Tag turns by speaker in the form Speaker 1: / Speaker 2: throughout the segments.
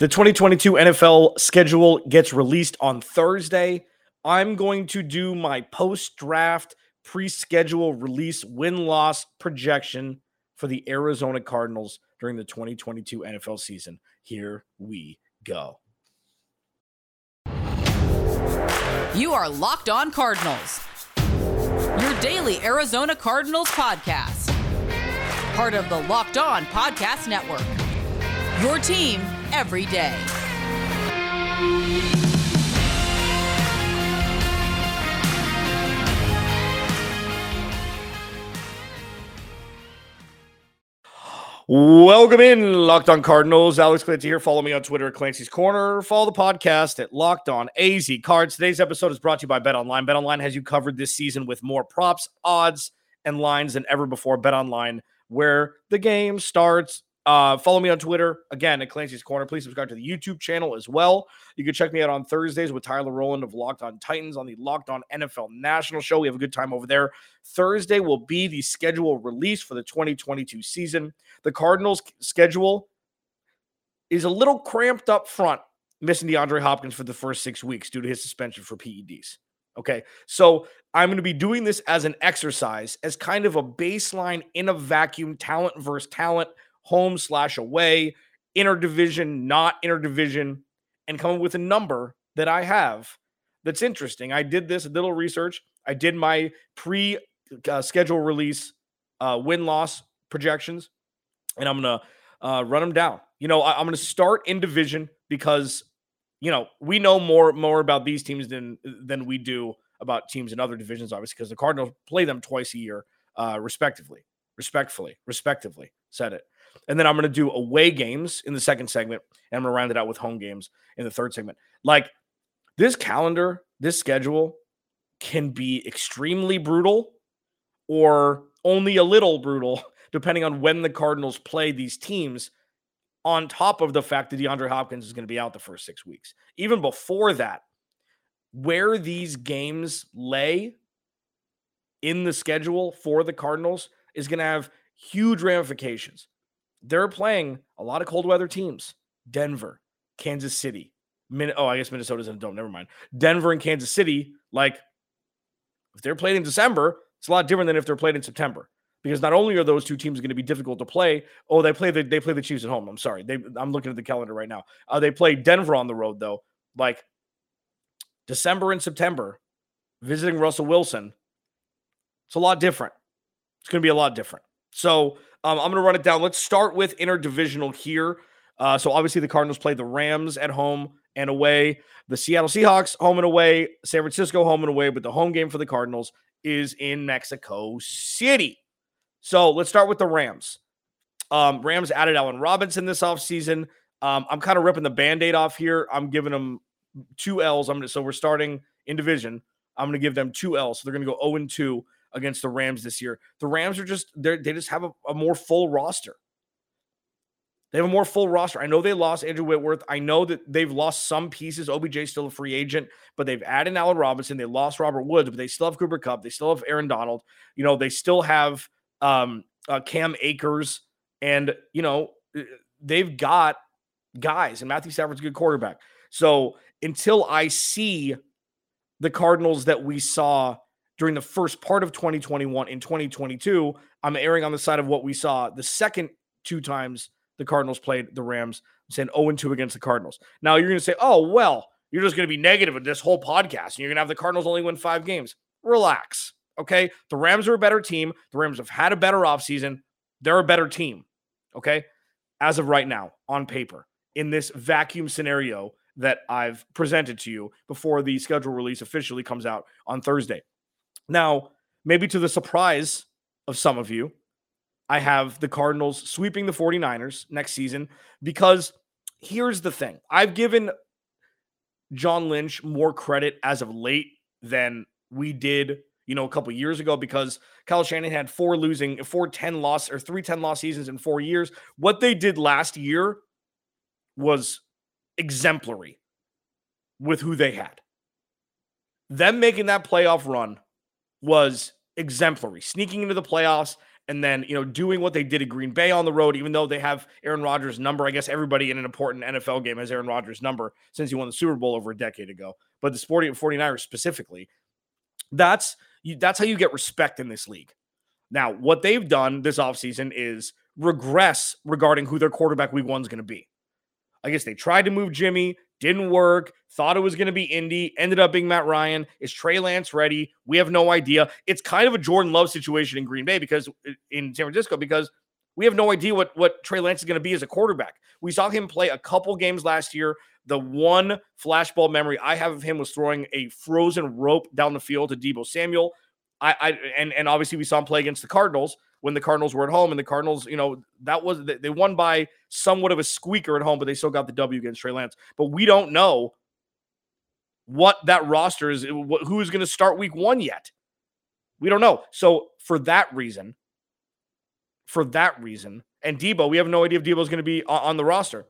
Speaker 1: The 2022 NFL schedule gets released on Thursday. I'm going to do my post draft pre schedule release win loss projection for the Arizona Cardinals during the 2022 NFL season. Here we go.
Speaker 2: You are Locked On Cardinals, your daily Arizona Cardinals podcast, part of the Locked On Podcast Network. Your team every day.
Speaker 1: Welcome in, Locked On Cardinals. Alex Clancy here. Follow me on Twitter at Clancy's Corner. Follow the podcast at Locked On AZ Cards. Today's episode is brought to you by Bet Online. Bet Online has you covered this season with more props, odds, and lines than ever before. Bet Online, where the game starts. Uh, follow me on Twitter again at Clancy's Corner. Please subscribe to the YouTube channel as well. You can check me out on Thursdays with Tyler Rowland of Locked On Titans on the Locked On NFL National Show. We have a good time over there. Thursday will be the schedule release for the 2022 season. The Cardinals' schedule is a little cramped up front, missing DeAndre Hopkins for the first six weeks due to his suspension for PEDs. Okay. So I'm going to be doing this as an exercise, as kind of a baseline in a vacuum, talent versus talent home slash away, interdivision, not interdivision, and come up with a number that I have that's interesting. I did this a little research. I did my pre uh, schedule release uh, win loss projections, and I'm gonna uh, run them down. You know, I, I'm gonna start in division because you know we know more more about these teams than than we do about teams in other divisions, obviously, because the Cardinals play them twice a year, uh, respectively, respectfully, respectively. Said it. And then I'm going to do away games in the second segment. And I'm going to round it out with home games in the third segment. Like this calendar, this schedule can be extremely brutal or only a little brutal, depending on when the Cardinals play these teams, on top of the fact that DeAndre Hopkins is going to be out the first six weeks. Even before that, where these games lay in the schedule for the Cardinals is going to have huge ramifications they're playing a lot of cold weather teams Denver, Kansas City. Min- oh, I guess Minnesota's in a dome. Never mind. Denver and Kansas City, like if they're played in December, it's a lot different than if they're played in September. Because not only are those two teams going to be difficult to play, oh, they play the they play the Chiefs at home. I'm sorry, they I'm looking at the calendar right now. Uh, they play Denver on the road though. Like December and September, visiting Russell Wilson, it's a lot different. It's going to be a lot different. So um, I'm going to run it down. Let's start with interdivisional here. Uh, so obviously the Cardinals play the Rams at home and away, the Seattle Seahawks home and away, San Francisco home and away, but the home game for the Cardinals is in Mexico City. So let's start with the Rams. Um, Rams added Allen Robinson this offseason. Um, I'm kind of ripping the band-aid off here. I'm giving them two L's. I'm gonna, so we're starting in division. I'm going to give them two L's. So they're going to go 0 and 2 against the Rams this year. The Rams are just they they just have a, a more full roster. They have a more full roster. I know they lost Andrew Whitworth. I know that they've lost some pieces. OBJ still a free agent, but they've added Allen Robinson. They lost Robert Woods, but they still have Cooper Kupp. They still have Aaron Donald. You know, they still have um, uh, Cam Akers, and you know uh, they've got guys. And Matthew Stafford's a good quarterback. So until I see the Cardinals that we saw during the first part of 2021 in 2022, I'm erring on the side of what we saw the second two times the Cardinals played the Rams, saying 0 2 against the Cardinals. Now you're going to say, oh, well, you're just going to be negative in this whole podcast and you're going to have the Cardinals only win five games. Relax. Okay. The Rams are a better team. The Rams have had a better offseason. They're a better team. Okay. As of right now, on paper, in this vacuum scenario that I've presented to you before the schedule release officially comes out on Thursday. Now, maybe to the surprise of some of you, I have the Cardinals sweeping the 49ers next season because here's the thing I've given John Lynch more credit as of late than we did, you know, a couple years ago because Kyle Shanahan had four losing, four 10 loss or three 10 loss seasons in four years. What they did last year was exemplary with who they had. Them making that playoff run was exemplary, sneaking into the playoffs and then you know doing what they did at Green Bay on the road, even though they have Aaron Rodgers' number. I guess everybody in an important NFL game has Aaron Rodgers' number since he won the Super Bowl over a decade ago. But the Sporting 49ers specifically, that's you, that's how you get respect in this league. Now, what they've done this offseason is regress regarding who their quarterback week one is going to be. I guess they tried to move Jimmy, didn't work, thought it was going to be Indy, ended up being Matt Ryan. Is Trey Lance ready? We have no idea. It's kind of a Jordan Love situation in Green Bay because in San Francisco, because we have no idea what, what Trey Lance is going to be as a quarterback. We saw him play a couple games last year. The one flashball memory I have of him was throwing a frozen rope down the field to Deebo Samuel. I, I and and obviously we saw him play against the Cardinals when the Cardinals were at home, and the Cardinals, you know, that was they won by somewhat of a squeaker at home, but they still got the W against Trey Lance. But we don't know what that roster is, who is going to start Week One yet. We don't know. So for that reason, for that reason, and Deebo, we have no idea if Deebo is going to be on the roster.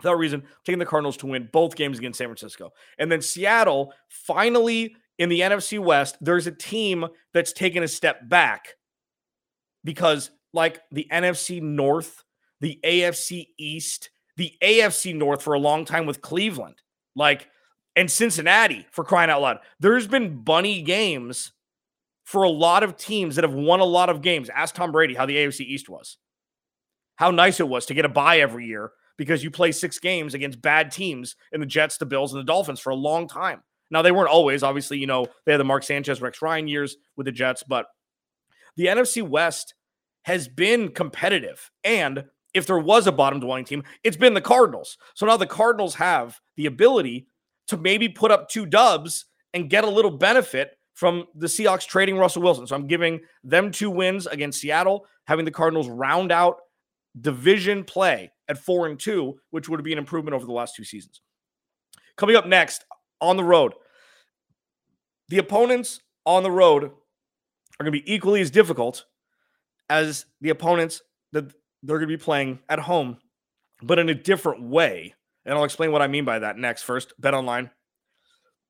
Speaker 1: For that reason, taking the Cardinals to win both games against San Francisco. And then Seattle finally in the NFC West, there's a team that's taken a step back because, like the NFC North, the AFC East, the AFC North for a long time with Cleveland, like, and Cincinnati for crying out loud, there's been bunny games for a lot of teams that have won a lot of games. Ask Tom Brady how the AFC East was, how nice it was to get a bye every year because you play six games against bad teams in the Jets, the Bills, and the Dolphins for a long time. Now they weren't always, obviously, you know, they had the Mark Sanchez, Rex Ryan years with the Jets, but the NFC West has been competitive. And if there was a bottom dwelling team, it's been the Cardinals. So now the Cardinals have the ability to maybe put up two dubs and get a little benefit from the Seahawks trading Russell Wilson. So I'm giving them two wins against Seattle, having the Cardinals round out division play at four and two, which would be an improvement over the last two seasons. Coming up next, on the road. The opponents on the road are going to be equally as difficult as the opponents that they're going to be playing at home, but in a different way. And I'll explain what I mean by that next. First, Bet Online.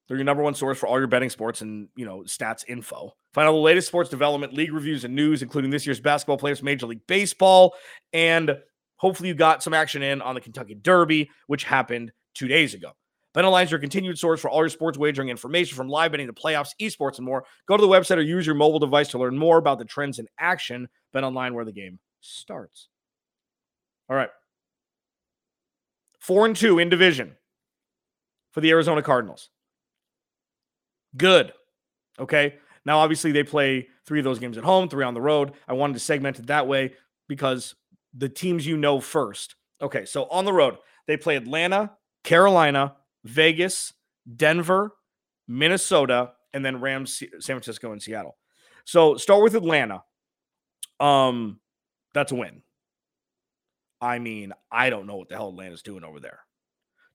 Speaker 1: They're your number one source for all your betting sports and you know stats info. Find out the latest sports development, league reviews, and news, including this year's basketball players, Major League Baseball, and hopefully you got some action in on the Kentucky Derby, which happened two days ago. BetOnline is your continued source for all your sports wagering information from live betting to playoffs, esports, and more. Go to the website or use your mobile device to learn more about the trends in action. BetOnline, where the game starts. All right. Four and two in division for the Arizona Cardinals. Good. Okay. Now, obviously, they play three of those games at home, three on the road. I wanted to segment it that way because the teams you know first. Okay. So on the road, they play Atlanta, Carolina, Vegas, Denver, Minnesota, and then Rams, San Francisco, and Seattle. So start with Atlanta. Um, that's a win. I mean, I don't know what the hell Atlanta's doing over there.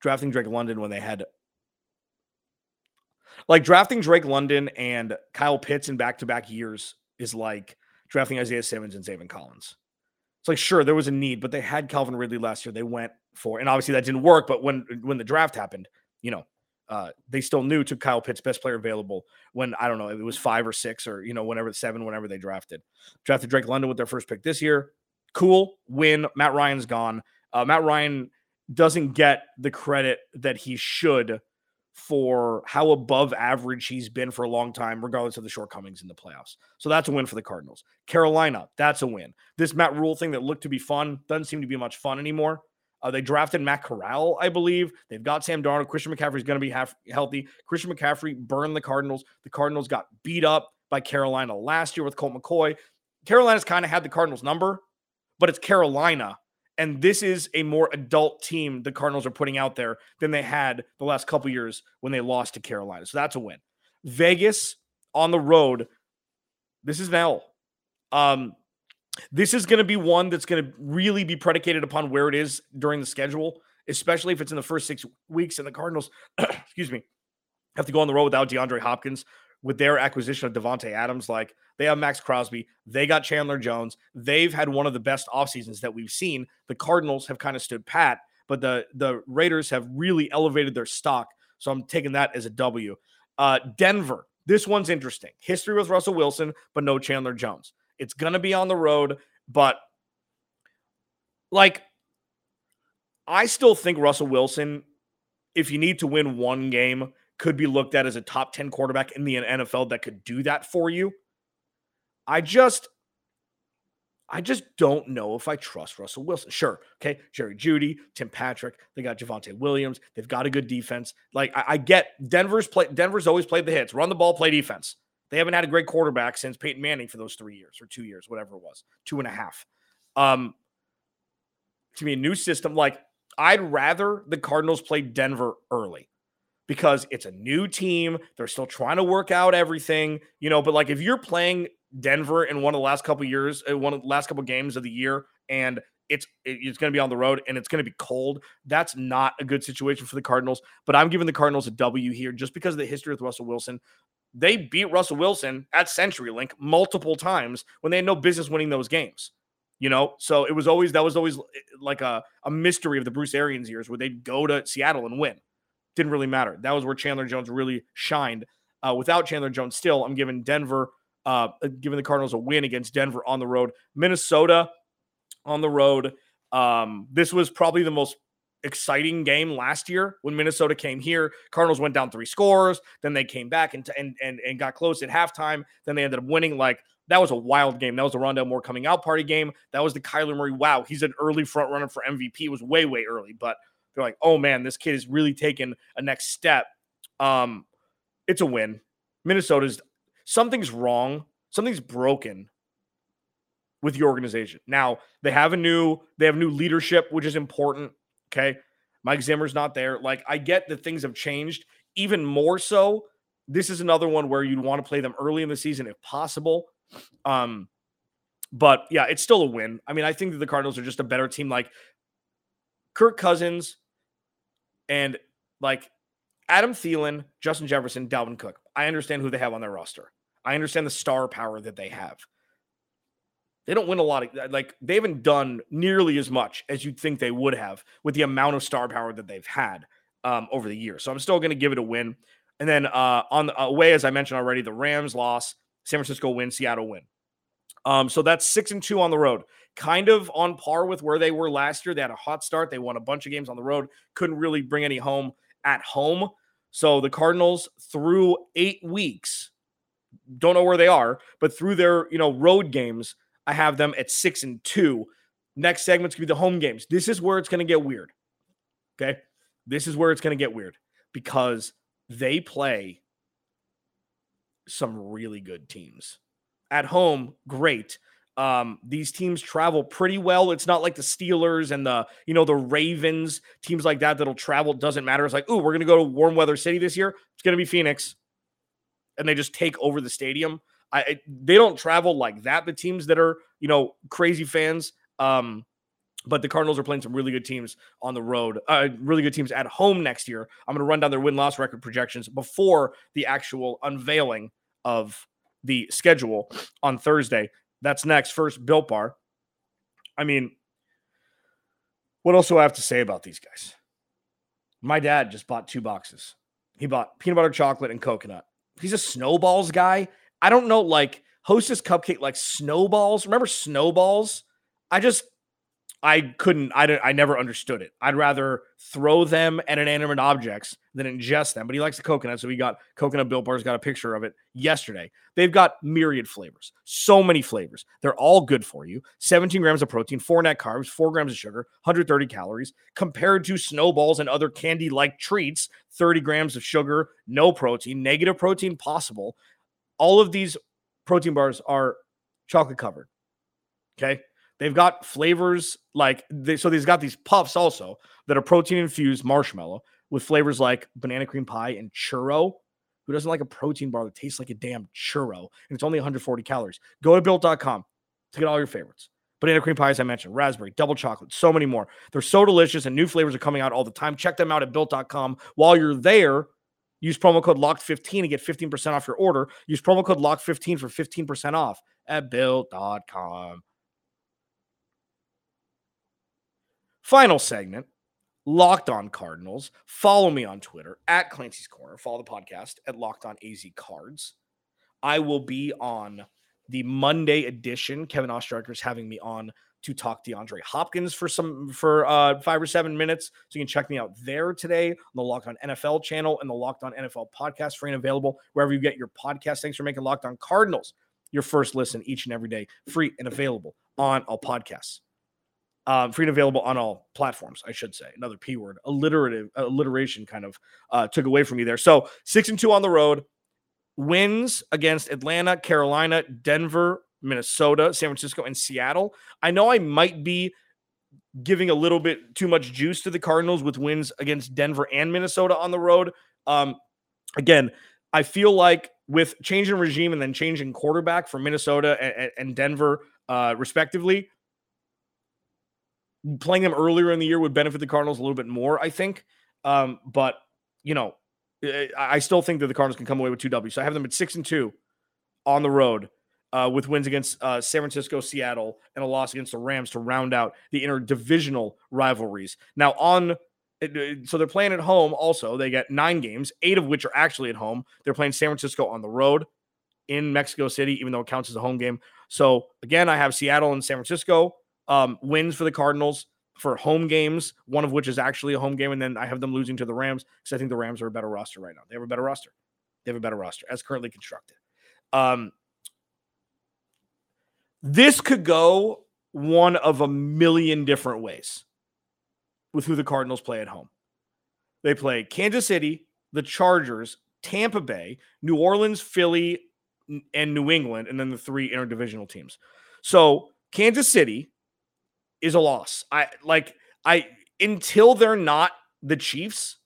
Speaker 1: Drafting Drake London when they had like drafting Drake London and Kyle Pitts in back-to-back years is like drafting Isaiah Simmons and Zaven Collins. It's like sure there was a need, but they had Calvin Ridley last year. They went for, and obviously that didn't work. But when when the draft happened, you know, uh, they still knew to Kyle Pitts best player available when I don't know it was five or six or you know whenever seven whenever they drafted drafted Drake London with their first pick this year. Cool win. Matt Ryan's gone. Uh, Matt Ryan doesn't get the credit that he should for how above average he's been for a long time, regardless of the shortcomings in the playoffs. So that's a win for the Cardinals. Carolina, that's a win. This Matt Rhule thing that looked to be fun doesn't seem to be much fun anymore. Uh, they drafted Matt Corral, I believe. They've got Sam Darnold. Christian McCaffrey is going to be half healthy. Christian McCaffrey burned the Cardinals. The Cardinals got beat up by Carolina last year with Colt McCoy. Carolina's kind of had the Cardinals' number, but it's Carolina. And this is a more adult team the Cardinals are putting out there than they had the last couple years when they lost to Carolina. So that's a win. Vegas on the road. This is an L. Um, this is going to be one that's going to really be predicated upon where it is during the schedule, especially if it's in the first six weeks and the Cardinals, excuse me, have to go on the road without DeAndre Hopkins with their acquisition of Davante Adams. Like they have Maxx Crosby, they got Chandler Jones. They've had one of the best off seasons that we've seen. The Cardinals have kind of stood pat, but the the Raiders have really elevated their stock. So I'm taking that as a W. Uh, Denver, this one's interesting. History with Russell Wilson, but no Chandler Jones It's going to be on the road, but like, I still think Russell Wilson, if you need to win one game, could be looked at as a top 10 quarterback in the NFL that could do that for you. I just I just don't know if I trust Russell Wilson. Sure. Okay. Jerry Jeudy, Tim Patrick. They got Javonte Williams. They've got a good defense. Like I, I, get Denver's play. Denver's always played the hits, run the ball, play defense. They haven't had a great quarterback since Peyton Manning for those three years or two years, whatever it was, two and a half. Um, to me, a new system. Like I'd rather the Cardinals play Denver early because it's a new team. They're still trying to work out everything, you know. But like if you're playing Denver in one of the last couple years, uh, one of the last couple games of the year, and it's it's going to be on the road and it's going to be cold. That's not a good situation for the Cardinals. But I'm giving the Cardinals a W here just because of the history with Russell Wilson. They beat Russell Wilson at CenturyLink multiple times when they had no business winning those games. You know, so it was always that was always eh, like a, a mystery of the Bruce Arians years where they'd go to Seattle and win. Didn't really matter. That was where Chandler Jones really shined. Uh, without Chandler Jones, still, I'm giving Denver uh, uh, giving the Cardinals a win against Denver on the road. Minnesota on the road. Um, this was probably the most exciting game last year when Minnesota came here. Cardinals went down three scores, then they came back and and and, and got close at halftime. Then they ended up winning. Like that was a wild game. That was a Rondale Moore coming out party game. That was the Kyler Murray. Wow, he's an early front runner for MVP. It was way way early, but they're like, oh man, this kid is really taking a next step. Um, it's a win. Minnesota's something's wrong, something's broken with the organization. Now, they have a new they have new leadership, which is important, okay? Mike Zimmer's not there. Like I get that things have changed even more so. This is another one where you'd want to play them early in the season if possible. Um but yeah, it's still a win. I mean, I think that the Cardinals are just a better team like Kirk Cousins and like Adam Thielen, Justin Jefferson, Dalvin Cook. I understand who they have on their roster. I understand the star power that they have. They don't win a lot of like they haven't done nearly as much as you'd think they would have with the amount of star power that they've had um, over the years. So I'm still going to give it a win. And then uh, on the away, as I mentioned already, the Rams loss, San Francisco win, Seattle win. Um, so that's six and two on the road, kind of on par with where they were last year. They had a hot start. They won a bunch of games on the road, couldn't really bring any home at home. So the Cardinals through eight weeks, don't know where they are, but through their you know road games, I have them at six and two. Next segment's gonna be the home games. This is where it's gonna get weird. Okay, this is where it's gonna get weird because they play some really good teams at home. Great, um, these teams travel pretty well. It's not like the Steelers and the, you know, the Ravens, teams like that that'll travel. Doesn't matter. It's like, oh, we're gonna go to warm weather city this year. It's gonna be Phoenix. And they just take over the stadium. I they don't travel like that. The teams that are, you know, crazy fans. Um, but the Cardinals are playing some really good teams on the road, uh, really good teams at home next year. I'm going to run down their win loss record projections before the actual unveiling of the schedule on Thursday. That's next. First, Built Bar. I mean, what else do I have to say about these guys? My dad just bought two boxes. He bought peanut butter chocolate and coconut. He's a snowballs guy. I don't know, like Hostess Cupcake, like snowballs. Remember snowballs? I just I couldn't, I, I never understood it. I'd rather throw them at inanimate objects than ingest them. But he likes the coconut. So we got coconut Built Bars, got a picture of it yesterday. They've got myriad flavors, so many flavors. They're all good for you 17 grams of protein, four net carbs, four grams of sugar, 130 calories, compared to snowballs and other candy like treats, 30 grams of sugar, no protein, negative protein possible. All of these protein bars are chocolate covered. Okay. They've got flavors like they, so. They've got these puffs also that are protein infused marshmallow with flavors like banana cream pie and churro. Who doesn't like a protein bar that tastes like a damn churro and it's only 140 calories? Go to built.com to get all your favorites. Banana cream pie, as I mentioned, raspberry, double chocolate, so many more. They're so delicious and new flavors are coming out all the time. Check them out at built.com. While you're there, use promo code LOCKED15 to get 15% off your order. Use promo code LOCKED15 for 15% off at built.com. Final segment Locked On Cardinals. Follow me on Twitter at Clancy's Corner. Follow the podcast at Locked On AZ Cards. I will be on the Monday edition. Kevin Oestreicher is having me on to talk DeAndre Hopkins for some for uh, five or seven minutes. So you can check me out there today on the Locked On NFL channel and the Locked On NFL podcast, free and available wherever you get your podcast. Thanks for making Locked On Cardinals your first listen each and every day, free and available on all podcasts. Um, free and available on all platforms, I should say. Another P word, alliterative alliteration kind of uh, took away from me there. So six and two on the road, wins against Atlanta, Carolina, Denver, Minnesota, San Francisco, and Seattle. I know I might be giving a little bit too much juice to the Cardinals with wins against Denver and Minnesota on the road. Um, again, I feel like with changing regime and then changing quarterback for Minnesota and, and Denver, uh, respectively, playing them earlier in the year would benefit the Cardinals a little bit more, I think. Um, but you know, I still think that the Cardinals can come away with two W's. So I have them at six and two on the road uh, with wins against uh, San Francisco, Seattle, and a loss against the Rams to round out the interdivisional rivalries. Now, on so they're playing at home also. They get nine games, eight of which are actually at home. They're playing San Francisco on the road in Mexico City, even though it counts as a home game. So again, I have Seattle and San Francisco um, wins for the Cardinals for home games, one of which is actually a home game. And then I have them losing to the Rams because I think the Rams are a better roster right now. They have a better roster. They have a better roster as currently constructed. Um, this could go one of a million different ways with who the Cardinals play at home. They play Kansas City, the Chargers, Tampa Bay, New Orleans, Philly, and New England, and then the three interdivisional teams. So Kansas City is a loss. I like I until they're not the Chiefs,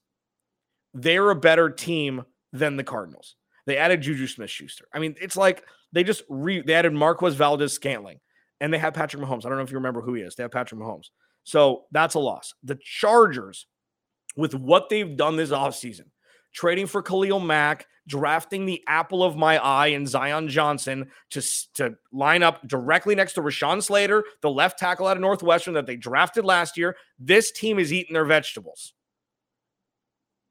Speaker 1: they're a better team than the Cardinals. They added Juju Smith Schuster. I mean, it's like they just re they added Marquez Valdes Scantling, and they have Patrick Mahomes. I don't know if you remember who he is. They have Patrick Mahomes. So that's a loss. The Chargers, with what they've done this offseason, trading for Khalil Mack, drafting the apple of my eye and Zion Johnson to, to line up directly next to Rashawn Slater, the left tackle out of Northwestern that they drafted last year. This team is eating their vegetables.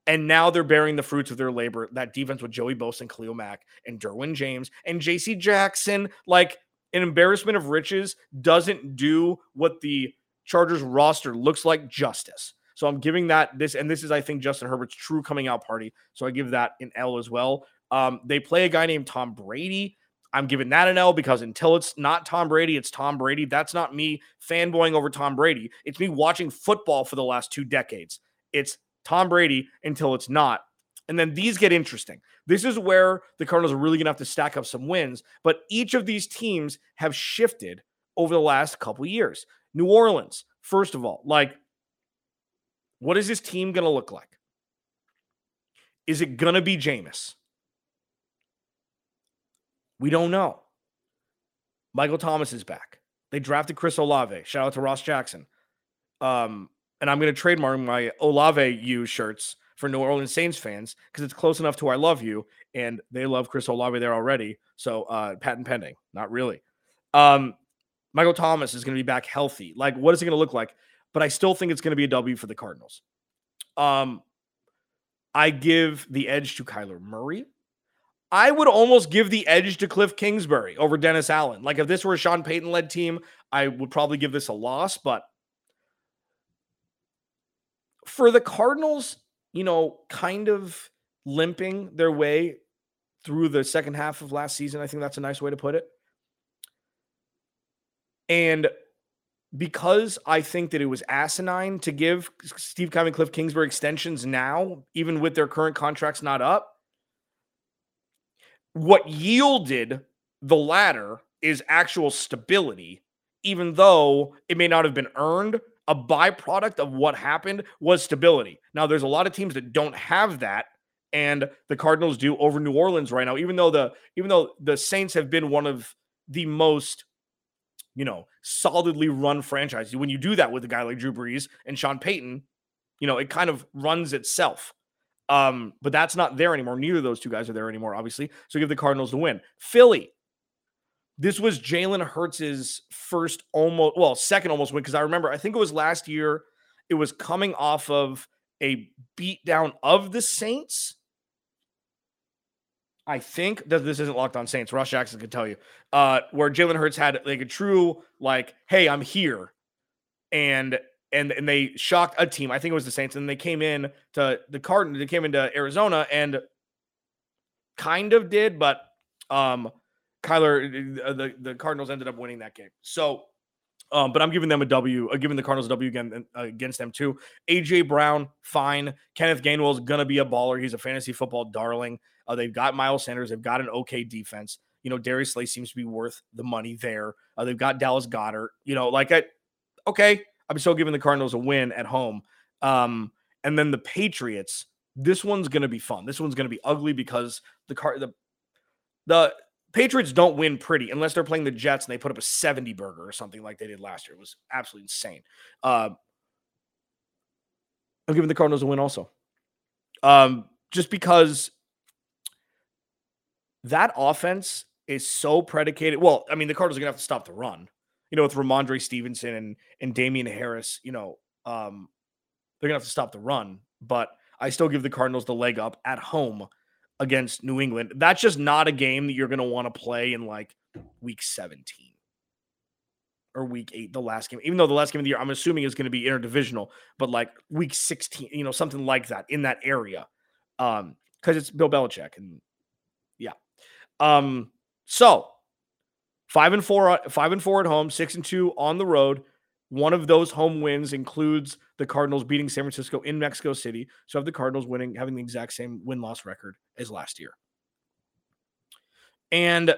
Speaker 1: And now they're bearing the fruits of their labor. That defense with Joey Bosa and Khalil Mack and Derwin James and JC Jackson, like an embarrassment of riches, doesn't do what the Chargers roster looks like justice. So I'm giving that this, and this is, I think, Justin Herbert's true coming out party. So I give that an L as well. Um, they play a guy named Tom Brady. I'm giving that an L because until it's not Tom Brady, it's Tom Brady. That's not me fanboying over Tom Brady. It's me watching football for the last two decades. It's Tom Brady until it's not. And then these get interesting. This is where the Cardinals are really going to have to stack up some wins. But each of these teams have shifted over the last couple years. New Orleans, first of all, like, what is this team going to look like? Is it going to be Jameis? We don't know. Michael Thomas is back. They drafted Chris Olave. Shout out to Ross Jackson. Um, and I'm going to trademark my Olave U shirts for New Orleans Saints fans because it's close enough to I love you, and they love Chris Olave there already. So uh, patent pending, not really. Um, Michael Thomas is going to be back healthy. Like, what is it going to look like? But I still think it's going to be a W for the Cardinals. Um, I give the edge to Kyler Murray. I would almost give the edge to Cliff Kingsbury over Dennis Allen. Like if this were a Sean Payton led team, I would probably give this a loss, but for the Cardinals, you know, kind of limping their way through the second half of last season, I think that's a nice way to put it. And because I think that it was asinine to give Steve Keim and Cliff Kingsbury extensions now, even with their current contracts not up, what yielded the latter is actual stability, even though it may not have been earned a byproduct of what happened was stability. Now, there's a lot of teams that don't have that, and the Cardinals do over New Orleans right now. Even though the even though the Saints have been one of the most, you know, solidly run franchises. When you do that with a guy like Drew Brees and Sean Payton, you know, it kind of runs itself. Um, but that's not there anymore. Neither of those two guys are there anymore, obviously. So give the Cardinals the win. Philly, this was Jalen Hurts's first almost, well, second almost win. Because I remember, I think it was last year, it was coming off of a beatdown of the Saints. I think that this isn't locked on Saints. Ross Jackson could tell you, uh, where Jalen Hurts had like a true like, "Hey, I'm here," and and and they shocked a team. I think it was the Saints, and they came in to the Cardinals. They came into Arizona and kind of did, but um, Kyler, uh, the the Cardinals ended up winning that game. So um, but I'm giving them a W, uh, giving the Cardinals a W again uh, against them too. AJ Brown, fine. Kenneth Gainwell is gonna be a baller. He's a fantasy football darling. Uh, they've got Miles Sanders. They've got an okay defense. You know, Darius Slay seems to be worth the money there. Uh, they've got Dallas Goedert. You know, like I, okay, I'm still giving the Cardinals a win at home. Um, and then the Patriots. This one's gonna be fun. This one's gonna be ugly because the car the the Patriots don't win pretty unless they're playing the Jets and they put up a 70 burger or something like they did last year. It was absolutely insane. Uh, I'm giving the Cardinals a win also. Um, just because that offense is so predicated. Well, I mean, the Cardinals are gonna have to stop the run. You know, with Rhamondre Stevenson and and Damien Harris, you know, um, they're gonna have to stop the run. But I still give the Cardinals the leg up at home against New England. That's just not a game that you're going to want to play in like week 17 or week 8 the last game. Even though the last game of the year I'm assuming is going to be interdivisional, but like week 16, you know, something like that in that area. Um cuz it's Bill Belichick and yeah. Um so 5 and 4 5 and 4 at home, 6 and 2 on the road. One of those home wins includes the Cardinals beating San Francisco in Mexico City. So have the Cardinals winning, having the exact same win loss record as last year. And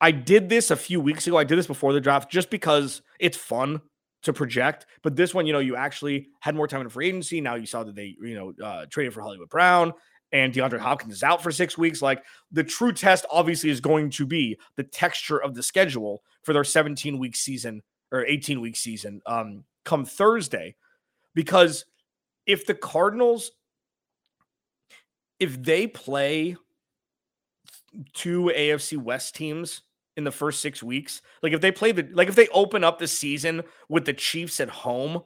Speaker 1: I did this a few weeks ago. I did this before the draft just because it's fun to project. But this one, you know, you actually had more time in free agency. Now you saw that they, you know, uh, traded for Hollywood Brown and DeAndre Hopkins is out for six weeks. Like the true test, obviously, is going to be the texture of the schedule for their 17 week season or 18 week season um, come Thursday. Because if the Cardinals, if they play two AFC West teams in the first six weeks, like if they play the, like if they open up the season with the Chiefs at home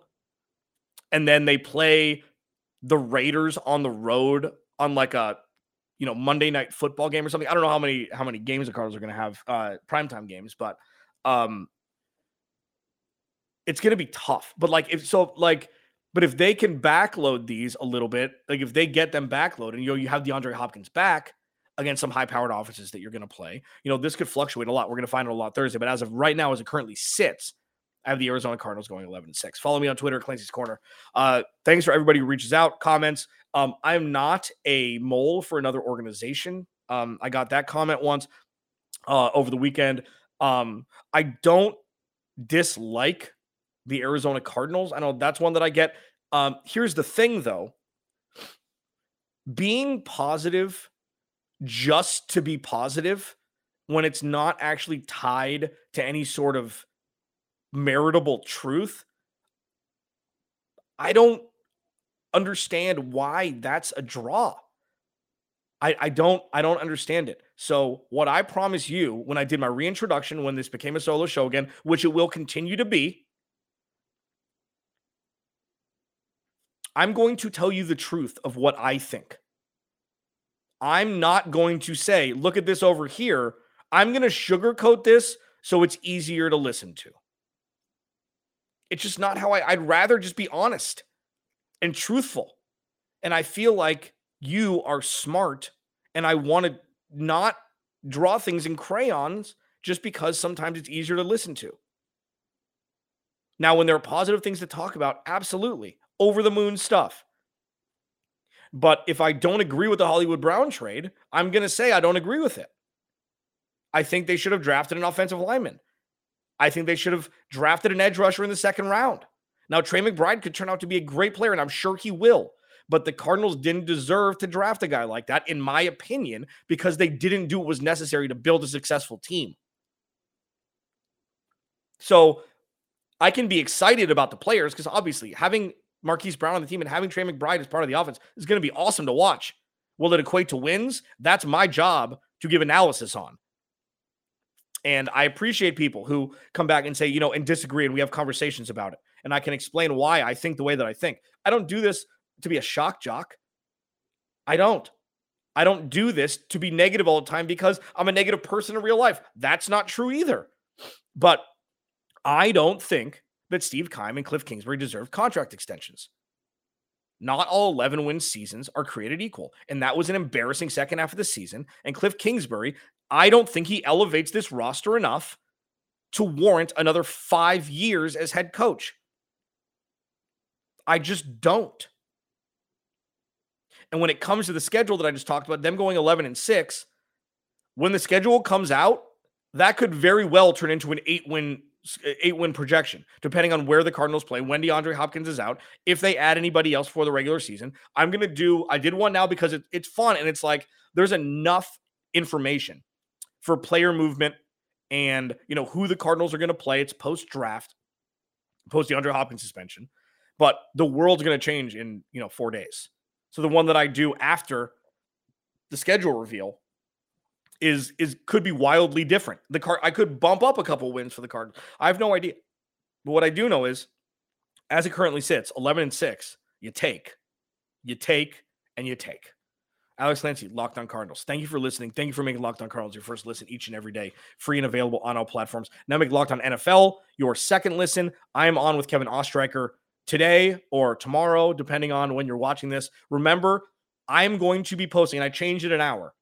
Speaker 1: and then they play the Raiders on the road on like a, you know, Monday night football game or something. I don't know how many, how many games the Cardinals are going to have, uh, primetime games, but, um, it's going to be tough. But like if so, like, but if they can backload these a little bit, like if they get them backloaded, and you know you have DeAndre Hopkins back against some high-powered offenses that you're going to play, you know this could fluctuate a lot. We're going to find out a lot Thursday, but as of right now, as it currently sits, I have the Arizona Cardinals going 11 and 6. Follow me on Twitter, Clancy's Corner. Uh, thanks for everybody who reaches out, comments. Um, I'm not a mole for another organization. Um, I got that comment once uh, over the weekend. Um, I don't dislike the Arizona Cardinals. I know that's one that I get. Um, here's the thing though being positive just to be positive when it's not actually tied to any sort of meritable truth, I don't understand why that's a draw. I, I don't I don't understand it. So what I promise you when I did my reintroduction when this became a solo show again, which it will continue to be, I'm going to tell you the truth of what I think. I'm not going to say, look at this over here. I'm going to sugarcoat this so it's easier to listen to. It's just not how I, I'd rather just be honest and truthful. And I feel like you are smart and I want to not draw things in crayons just because sometimes it's easier to listen to. Now, when there are positive things to talk about, absolutely over the moon stuff. But if I don't agree with the Hollywood Brown trade, I'm going to say I don't agree with it. I think they should have drafted an offensive lineman. I think they should have drafted an edge rusher in the second round. Now, Trey McBride could turn out to be a great player, and I'm sure he will. But the Cardinals didn't deserve to draft a guy like that, in my opinion, because they didn't do what was necessary to build a successful team. So I can be excited about the players because obviously having Marquise Brown on the team and having Trey McBride as part of the offense is going to be awesome to watch. Will it equate to wins? That's my job to give analysis on. And I appreciate people who come back and say, you know, and disagree, and we have conversations about it. And I can explain why I think the way that I think. I don't do this to be a shock jock. I don't. I don't do this to be negative all the time because I'm a negative person in real life. That's not true either. But I don't think that Steve Keim and Cliff Kingsbury deserve contract extensions. Not all 11 win seasons are created equal. And that was an embarrassing second half of the season. And Cliff Kingsbury, I don't think he elevates this roster enough to warrant another five years as head coach. I just don't. And when it comes to the schedule that I just talked about, them going 11 and 6, when the schedule comes out, that could very well turn into an eight win eight win projection, depending on where the Cardinals play, when DeAndre Hopkins is out, if they add anybody else for the regular season. I'm going to do, I did one now because it, it's fun and it's like there's enough information for player movement and, you know, who the Cardinals are going to play. It's post draft, post DeAndre Hopkins suspension, but the world's going to change in, you know, four days. So the one that I do after the schedule reveal is is could be wildly different. The card I could bump up a couple wins for the card. I have no idea. But what I do know is as it currently sits, 11 and 6, you take. You take and you take. Alex Clancy, Locked On Cardinals. Thank you for listening. Thank you for making Locked On Cardinals your first listen each and every day, free and available on all platforms. Now make Locked On NFL your second listen. I am on with Kevin Oestreicher today or tomorrow, depending on when you're watching this. Remember, I'm going to be posting, and I changed it an hour.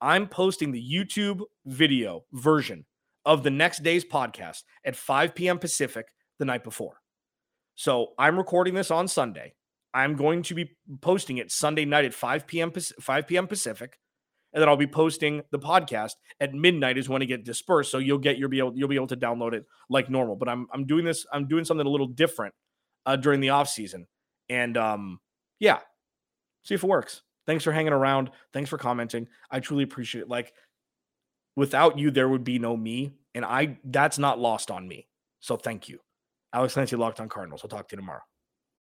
Speaker 1: I'm posting the YouTube video version of the next day's podcast at 5 p.m. Pacific the night before. So I'm recording this on Sunday. I'm going to be posting it Sunday night at 5 p.m. 5 p.m. Pacific, and then I'll be posting the podcast at midnight is when it get dispersed. So you'll get you'll be able you'll be able to download it like normal. But I'm I'm doing this I'm doing something a little different uh, during the off season, and um yeah, see if it works. Thanks for hanging around. Thanks for commenting. I truly appreciate it. Like without you, there would be no me. And I that's not lost on me. So thank you. Alex Clancy Locked on Cardinals. I'll talk to you tomorrow.